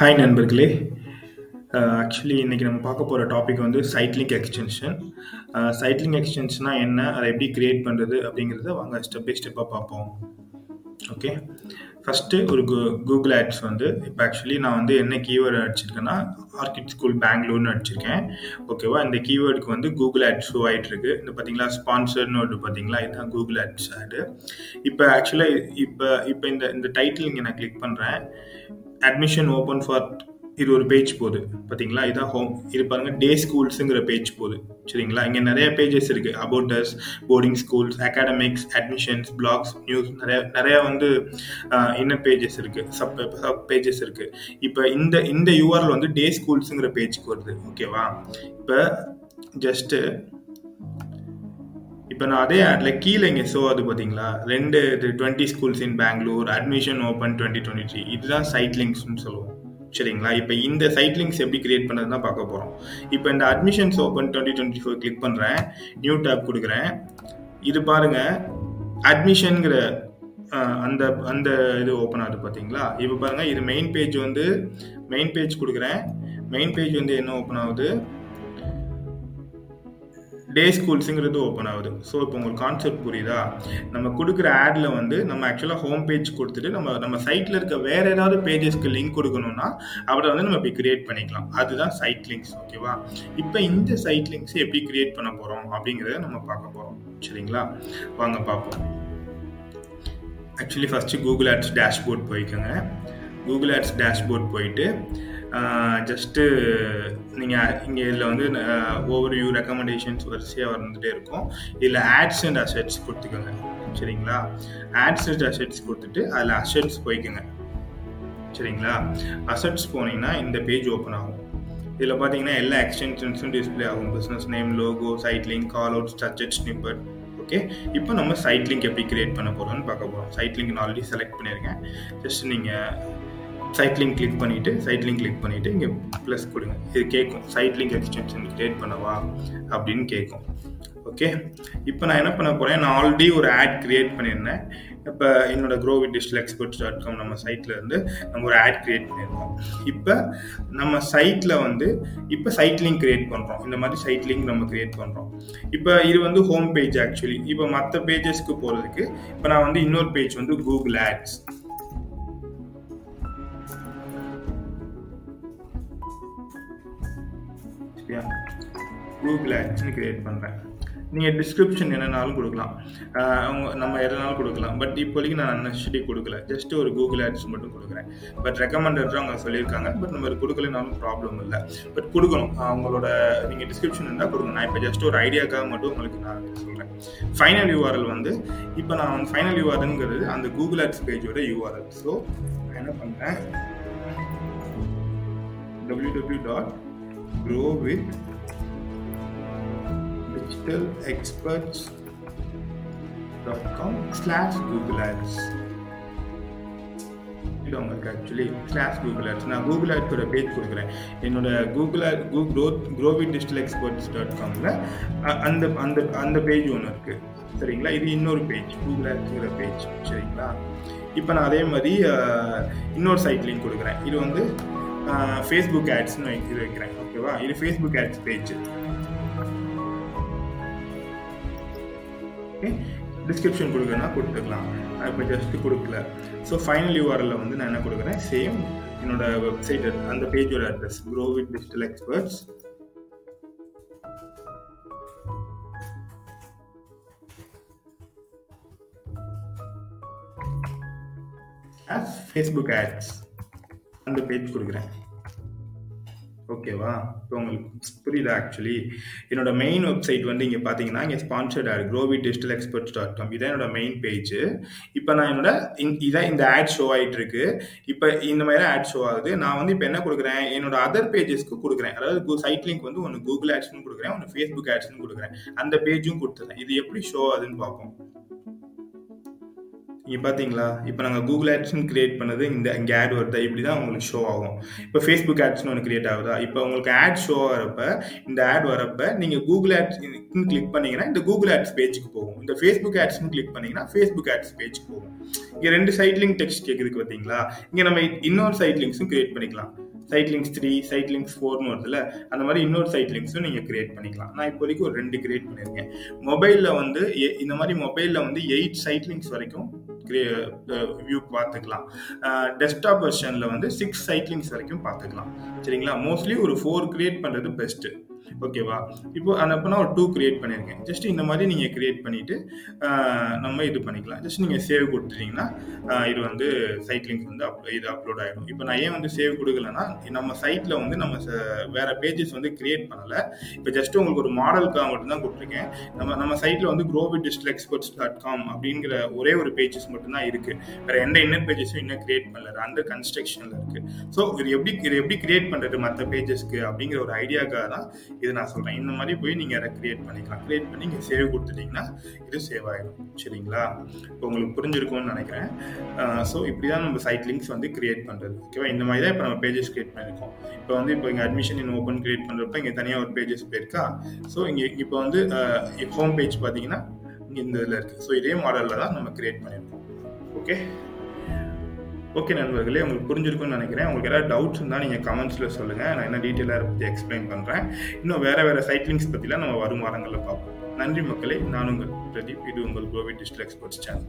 Hi நண்பர்களே. Uh, actually இன்றைக்கி நம்ம பார்க்க போகிற டாபிக் வந்து சைட்லிங்க் எக்ஸ்டென்ஷன் சைட்லிங்க் எக்ஸ்டென்ஷனா என்ன? அதை எப்படி கிரியேட் பண்ணுறது அப்படிங்கிறத வாங்க ஸ்டெப் பை ஸ்டெப்பாக பார்ப்போம். ஓகே ஃபஸ்ட்டு ஒரு கூ கூகுள் ஆட்ஸ் வந்து இப்போ ஆக்சுவலி நான் வந்து என்ன கீவேர்டு அடிச்சிருக்கேன்னா ஆர்கிட் ஸ்கூல் பெங்களூர்னு அடிச்சிருக்கேன். ஓகேவா இந்த கீவேர்டுக்கு வந்து கூகுள் ஆட்ஸ் ஷோ ஆகிட்டு இருக்கு இந்த பார்த்தீங்களா ஸ்பான்சர்னு ஒரு பார்த்தீங்களா இதுதான் கூகுள் ஆட்ஸ் ஆடு இப்போ ஆக்சுவலாக இப்போ இப்போ இந்த இந்த டைட்டில் இங்கே நான் கிளிக் பண்ணுறேன் அட்மிஷன் ஓப்பன் ஃபார் இது ஒரு பேஜ் போகுது. பார்த்தீங்களா இதான் ஹோம் இது பாருங்க டே ஸ்கூல்ஸுங்கிற பேஜ் போகுது. சரிங்களா? இங்கே நிறைய பேஜஸ் இருக்கு. About us boarding schools academics admissions blogs news நிறைய நிறைய வந்து இன்னர் பேஜஸ் இருக்கு? சப் சப் பேஜஸ் இருக்கு. இப்போ இந்த இந்த யூஆர்எல் வந்து டே ஸ்கூல்ஸுங்கிற பேஜ்க்கு வருது. ஓகேவா இப்போ ஜஸ்ட்டு இப்போ நான் அதே ஆட்ல கீழே இங்கே ஷோ அது பார்த்தீங்களா ரெண்டு இது twenty schools in Bangalore admission open twenty twenty three இதுதான் சைட் லிங்க்ஸ்னு சொல்லுவோம். சரிங்களா? இப்போ இந்த சைட் லிங்க்ஸ் எப்படி கிரியேட் பண்ணதுன்னா பார்க்க போகிறோம் இப்போ இந்த admissions open twenty twenty four click பண்ணுறேன் நியூ டேப் கொடுக்குறேன். இது பாருங்க அட்மிஷனுங்கிற அந்த அந்த இது ஓப்பன் ஆகுது பார்த்தீங்களா? இப்போ பாருங்க இது மெயின் பேஜ் வந்து மெயின் பேஜ் கொடுக்குறேன். மெயின் பேஜ் வந்து என்ன ஓப்பன் ஆகுது? டே ஸ்கூல்ஸுங்கிறது ஓப்பன் ஆகுது. ஸோ இப்போ உங்களுக்கு கான்செப்ட் புரியுதா? நம்ம கொடுக்குற ஆட்ல வந்து நம்ம ஆக்சுவலாக ஹோம் பேஜ் கொடுத்துட்டு நம்ம நம்ம சைட்டில் இருக்க வேற ஏதாவது பேஜஸ்க்கு லிங்க் கொடுக்கணும்னா அவரை வந்து நம்ம இப்படி கிரியேட் பண்ணிக்கலாம். அதுதான் சைட் லிங்க்ஸ் ஓகேவா இப்போ இந்த சைட் லிங்க்ஸ் எப்படி கிரியேட் பண்ண போகிறோம் அப்படிங்கிறத நம்ம பார்க்க போகிறோம் சரிங்களா? வாங்க பார்ப்போம். Actually first Google ads dashboard போய்க்கோங்க. கூகுள் ஆட்ஸ் டேஷ்போர்ட் போயிட்டு ஜஸ்ட்டு நீங்கள் இங்கே இதில் வந்து ஓவர் வியூ ரெக்கமெண்டேஷன்ஸ் வரிசையாக வந்துகிட்டே இருக்கும். இதில் ஆட்ஸ் அண்ட் அசெட்ஸ் கொடுத்துக்கோங்க. சரிங்களா? ஆட்ஸ் அண்ட் அசெட்ஸ் கொடுத்துட்டு அதில் அசெட்ஸ் போய்க்குங்க. சரிங்களா? அசெட்ஸ் போனீங்கன்னா இந்த பேஜ் ஓப்பன் ஆகும். இதில் பார்த்தீங்கன்னா எல்லா எக்ஸ்டென்ஷன்ஸும் டிஸ்பிளே ஆகும். Business name logo site link call out structure snippet okay இப்போ நம்ம சைட் லிங்க் எப்படி கிரியேட் பண்ண போகிறோம்னு பார்க்க போகிறோம் சைட் லிங்க் நான் ஆல்ரெடி செலக்ட் பண்ணியிருக்கேன். ஜஸ்ட் நீங்கள் சைட் லிங்க் கிளிக் பண்ணிவிட்டு சைட் லிங்க் கிளிக் பண்ணிவிட்டு இங்கே ப்ளஸ் கொடுங்க. இது கேட்கும் சைட் லிங்க் எக்ஸ்டென்ஷன் கிரியேட் பண்ணவா அப்படின்னு கேட்கும் ஓகே இப்போ நான் என்ன பண்ண போகிறேன் நான் ஆல்ரெடி ஒரு ஆட் கிரியேட் பண்ணியிருந்தேன். இப்போ என்னோட grow with digital experts dot com நம்ம சைட்டில் இருந்து நம்ம ஒரு ஆட் கிரியேட் பண்ணியிருக்கோம். இப்போ நம்ம சைட்டில் வந்து இப்போ சைட் லிங்க் கிரியேட் பண்ணுறோம் இந்த மாதிரி சைட் லிங்க் நம்ம கிரியேட் பண்ணுறோம் இப்போ இது வந்து ஹோம் பேஜ் ஆக்சுவலி இப்போ மற்ற பேஜஸ்க்கு போகிறதுக்கு இப்போ நான் வந்து இன்னொரு பேஜ் வந்து கூகுள் ஆட்ஸ் சரியா குரூப்பில் ஆட்ஸ்னு கிரியேட் பண்ணுறேன் நீங்கள் டிஸ்கிரிப்ஷன் என்னென்னாலும் கொடுக்கலாம். அவங்க நம்ம எதனாலும் கொடுக்கலாம். பட் இப்போதைக்கு நான் அன்னெசரி கொடுக்கல. ஜஸ்ட் ஒரு கூகுள் ஆட்ஸ் மட்டும் கொடுக்குறேன். பட் ரெக்கமெண்டட் அவங்க சொல்லியிருக்காங்க. பட் நம்ம கொடுக்கலனாலும் ப்ராப்ளம் இல்லை. பட் கொடுக்கணும். அவங்களோட நீங்கள் டிஸ்கிரிப்ஷன் இருந்தால் கொடுக்கணும் நான் இப்போ ஜஸ்ட் ஒரு ஐடியாக்காக மட்டும் உங்களுக்கு நான் சொல்கிறேன் ஃபைனல் யூஆர்எல் வந்து இப்போ நான் வந்து ஃபைனல் யூஆர்எல்ங்கிறது அந்த கூகுள் ஆட்ஸ் பேஜோட யூஆர்எல் ஸோ என்ன பண்ணுறேன் W W dot grow with digitalexperts.com slash google ads. இது உங்களுக்கு ஆக்சுவலி ஸ்லாஷ் கூகுள் ஆட்ஸ் நான் கூகுள் ஆட்ஸோட பேஜ் கொடுக்குறேன். என்னோட Google grow grow with digital experts dot காமில் அந்த அந்த அந்த பேஜ் ஒன்று இருக்குது சரிங்களா? இது இன்னொரு பேஜ் கூகுள் ஆட்ஸுங்கிற பேஜ் சரிங்களா? இப்போ நான் அதே மாதிரி இன்னொரு சைட் லிங்க் கொடுக்குறேன். இது வந்து ஃபேஸ்புக் ஆட்ஸ்னு இது வைக்கிறேன் ஓகேவா இது Facebook ads page okay description கொடுக்கறனா கொடுத்துக்கலாம். இப்போ ஜஸ்ட் கொடுக்கல. ஸோ ஃபைனல் யூஆரில் வந்து நான் என்ன கொடுக்குறேன்? சேம் என்னோட வெப்சைட் அந்த பேஜோட address grow with digital experts Facebook ads அந்த பேஜ் கொடுக்குறேன். ஓகேவா இப்போ உங்களுக்கு புரியுது ஆக்சுவலி என்னோட மெயின் வெப்சைட் வந்து இங்கே பார்த்தீங்கன்னா இங்கே sponsored ad grow with digital experts dot com இதான் என்னோட மெயின் பேஜ் இப்போ நான் என்னோட இதான் இந்த ஆட் ஷோ ஆகிட்டு இருக்கு. இப்போ இந்த மாதிரி ஆட் ஷோ ஆகுது. நான் வந்து இப்போ என்ன கொடுக்குறேன்? என்னோட அதர் பேஜஸ்க்கு கொடுக்குறேன். அதாவது சைட் லிங்க் வந்து ஒன்று கூகுள் ஆட்ஸ்னு கொடுக்குறேன் ஒன்று ஃபேஸ்புக் ஆட்ஸ்னு கொடுக்குறேன். அந்த பேஜும் கொடுத்துறேன் இது எப்படி ஷோ ஆகுதுன்னு பார்ப்போம். இங்கே பார்த்தீங்களா இப்போ நாங்கள் கூகுள் ஆட்ஸ்னு கிரியேட் பண்ணது இந்த இங்கே ஆட் வருதா? இப்படி தான் உங்களுக்கு ஷோ ஆகும். இப்போ ஃபேஸ்புக் ஆட்ஸ்னு ஒன்று கிரியேட் ஆகுதா? இப்போ உங்களுக்கு ஆட் ஷோ ஆகிறப்ப இந்த ஆட் வரப்ப நீங்கள் கூகுள் ஆட்ஸ்னு கிளிக் பண்ணீங்கன்னா இந்த கூகுள் ஆட்ஸ் பேஜுக்கு போகும். இந்த ஃபேஸ்புக் ஆட்ஸ்னு கிளிக் பண்ணீங்கன்னா ஃபேஸ்புக் ஆட்ஸ் பேஜுக்கு போகும். இங்கே ரெண்டு சைட் லிங்க் டெக்ஸ்ட் கேட்குதுக்கு பார்த்தீங்களா இங்கே நம்ம இன்னொரு சைட் லிங்க்ஸும் கிரியேட் பண்ணிக்கலாம். Side links three side links ஃபோர்னு வருதுல்ல? அந்த மாதிரி இன்னொரு சைட் லிங்க்ஸும் நீங்கள் கிரியேட் பண்ணிக்கலாம். நான் இப்போதைக்கு ஒரு ரெண்டு கிரியேட் பண்ணியிருக்கேன். மொபைலில் வந்து இந்த மாதிரி மொபைலில் வந்து எயிட் சைட் லிங்க்ஸ் வரைக்கும் வியூ பார்த்துக்கலாம். டெஸ்க்டாப் வெர்ஷனில் வந்து சிக்ஸ் சைக்கிளிங்ஸ் வரைக்கும் பார்த்துக்கலாம். சரிங்களா? மோஸ்ட்லி ஒரு ஃபோர் கிரியேட் பண்ணுறது பெஸ்ட்டு ஓகேவா? இப்போ அந்த அப்போ நான் ஒரு டூ கிரியேட் பண்ணியிருக்கேன். ஜஸ்ட் இந்த மாதிரி நீங்கள் கிரியேட் பண்ணிவிட்டு நம்ம இது பண்ணிக்கலாம். ஜஸ்ட் நீங்கள் சேவ் கொடுத்துட்டீங்கன்னா இது வந்து சைட் லிங்க் வந்து அப் இது அப்லோட் ஆகிடும் இப்போ நான் ஏன் வந்து சேவ் கொடுக்கலன்னா நம்ம சைட்டில் வந்து நம்ம வேறு பேஜஸ் வந்து கிரியேட் பண்ணலை. இப்போ ஜஸ்ட் உங்களுக்கு ஒரு மாடலுக்காக மட்டும்தான் கொடுத்துருக்கேன். நம்ம நம்ம சைட்டில் வந்து Growit digital experts dot com அப்படிங்கிற ஒரே ஒரு பேஜஸ் மட்டும்தான் இருக்குது வேறு எந்த இன்னர் பேஜஸும் இன்னும் கிரியேட் பண்ணல. அந்த கன்ஸ்ட்ரக்ஷனில் இருக்குது ஸோ இது எப்படி இது எப்படி கிரியேட் பண்ணுறது மற்ற பேஜஸ்க்கு அப்படிங்கிற ஒரு ஐடியாக்காக தான் இது நான் சொல்கிறேன் இந்த மாதிரி போய் நீங்கள் அதை கிரியேட் பண்ணிக்கலாம். கிரியேட் பண்ணி நீங்கள் சேவ் கொடுத்துட்டிங்கன்னா இது சேவ் ஆகிடும் சரிங்களா? இப்போ உங்களுக்கு புரிஞ்சிருக்கும்னு நினைக்கிறேன். ஸோ இப்படி தான் நம்ம சைட் லிங்க்ஸ் வந்து கிரியேட் பண்ணுறது ஓகேவா இந்த மாதிரி தான் இப்போ நம்ம பேஜஸ் கிரியேட் பண்ணியிருக்கோம் இப்போ வந்து இப்போ இங்கே அட்மிஷன் இன் ஓப்பன் கிரியேட் பண்ணுறப்ப இங்கே தனியாக ஒரு பேஜஸ் போயிருக்கா? ஸோ இங்கே இப்போ வந்து ஹோம் பேஜ் பார்த்தீங்கன்னா இங்கே இந்த இதில் இருக்குது ஸோ இதே மாடலில் தான் நம்ம கிரியேட் பண்ணியிருக்கோம் ஓகே ஓகே நண்பர்களே உங்களுக்கு புரிஞ்சிருக்கும்னு நினைக்கிறேன். உங்களுக்கு ஏதாவது டவுட்ஸ் இருந்தால் நீங்கள் கமெண்ட்ஸில் சொல்லுங்கள் நான் என்ன டீட்டெயிலாக அதை பற்றி எக்ஸ்பிளைன் பண்ணுறேன் இன்னும் வேறு வேறு சைட் லிங்க்ஸ் பற்றிலாம் நம்ம வரும் வாரங்களில் பார்ப்போம். நன்றி மக்களே நான் உங்கள் பிரதீப். இது உங்கள் கோவிட் டிஜிட்டல் எக்ஸ்பர்ட்ஸ் சேனல்